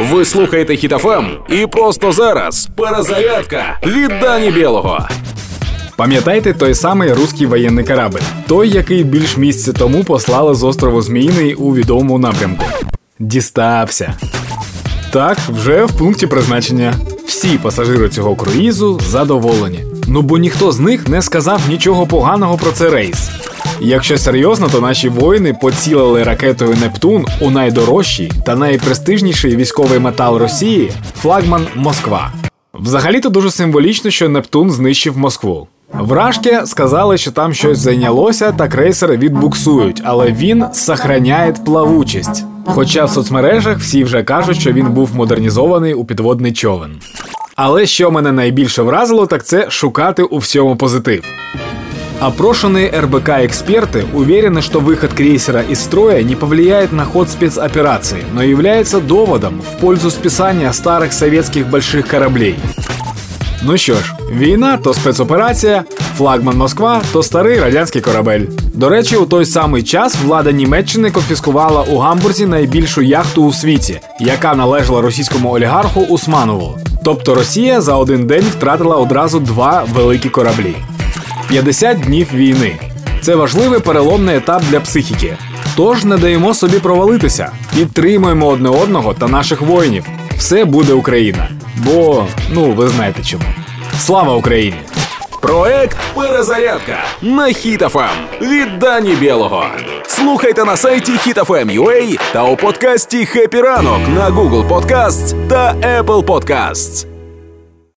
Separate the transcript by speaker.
Speaker 1: Ви слухаєте Хітофем і просто зараз перезарядка від Дані Білого.
Speaker 2: Пам'ятаєте той самий руський воєнний корабль? Той, який більш місяця тому послали з острову Зміїний у відомому напрямку. Дістався. Так, вже в пункті призначення. Всі пасажири цього круїзу задоволені. Ну бо ніхто з них не сказав нічого поганого про цей рейс. Якщо серйозно, то наші воїни поцілили ракетою Нептун у найдорожчий та найпрестижніший військовий метал Росії флагман Москва. Взагалі-то дуже символічно, що Нептун знищив Москву. Вражки сказали, що там щось зайнялося, та крейсери відбуксують, але він сохраняє плавучість. Хоча в соцмережах всі вже кажуть, що він був модернізований у підводний човен. Але що мене найбільше вразило, так це шукати у всьому позитив. Опрошенные РБК эксперты уверены, что выход крейсера из строя не повлияет на ход спецоперации, но является доводом в пользу списания старых советских больших кораблей. Ну що ж, війна то спецоперація, флагман Москва то старий радянський корабель. До речі, у той самий час влада Німеччини конфіскувала у Гамбурзі найбільшу яхту у світі, яка належала російському олігарху Усманову. Тобто Росія за один день втратила одразу два великі кораблі. 50 днів війни. Це важливий переломний етап для психіки. Тож не даємо собі провалитися, підтримуємо одне одного та наших воїнів. Все буде Україна. Бо, ну ви знаєте чому. Слава Україні!
Speaker 1: Проект Перезарядка на Хітофем від Дані Білого. Слухайте на сайті HitFM.ua та у подкасті «Хеппі ранок» на Google Podcasts та Apple Podcasts.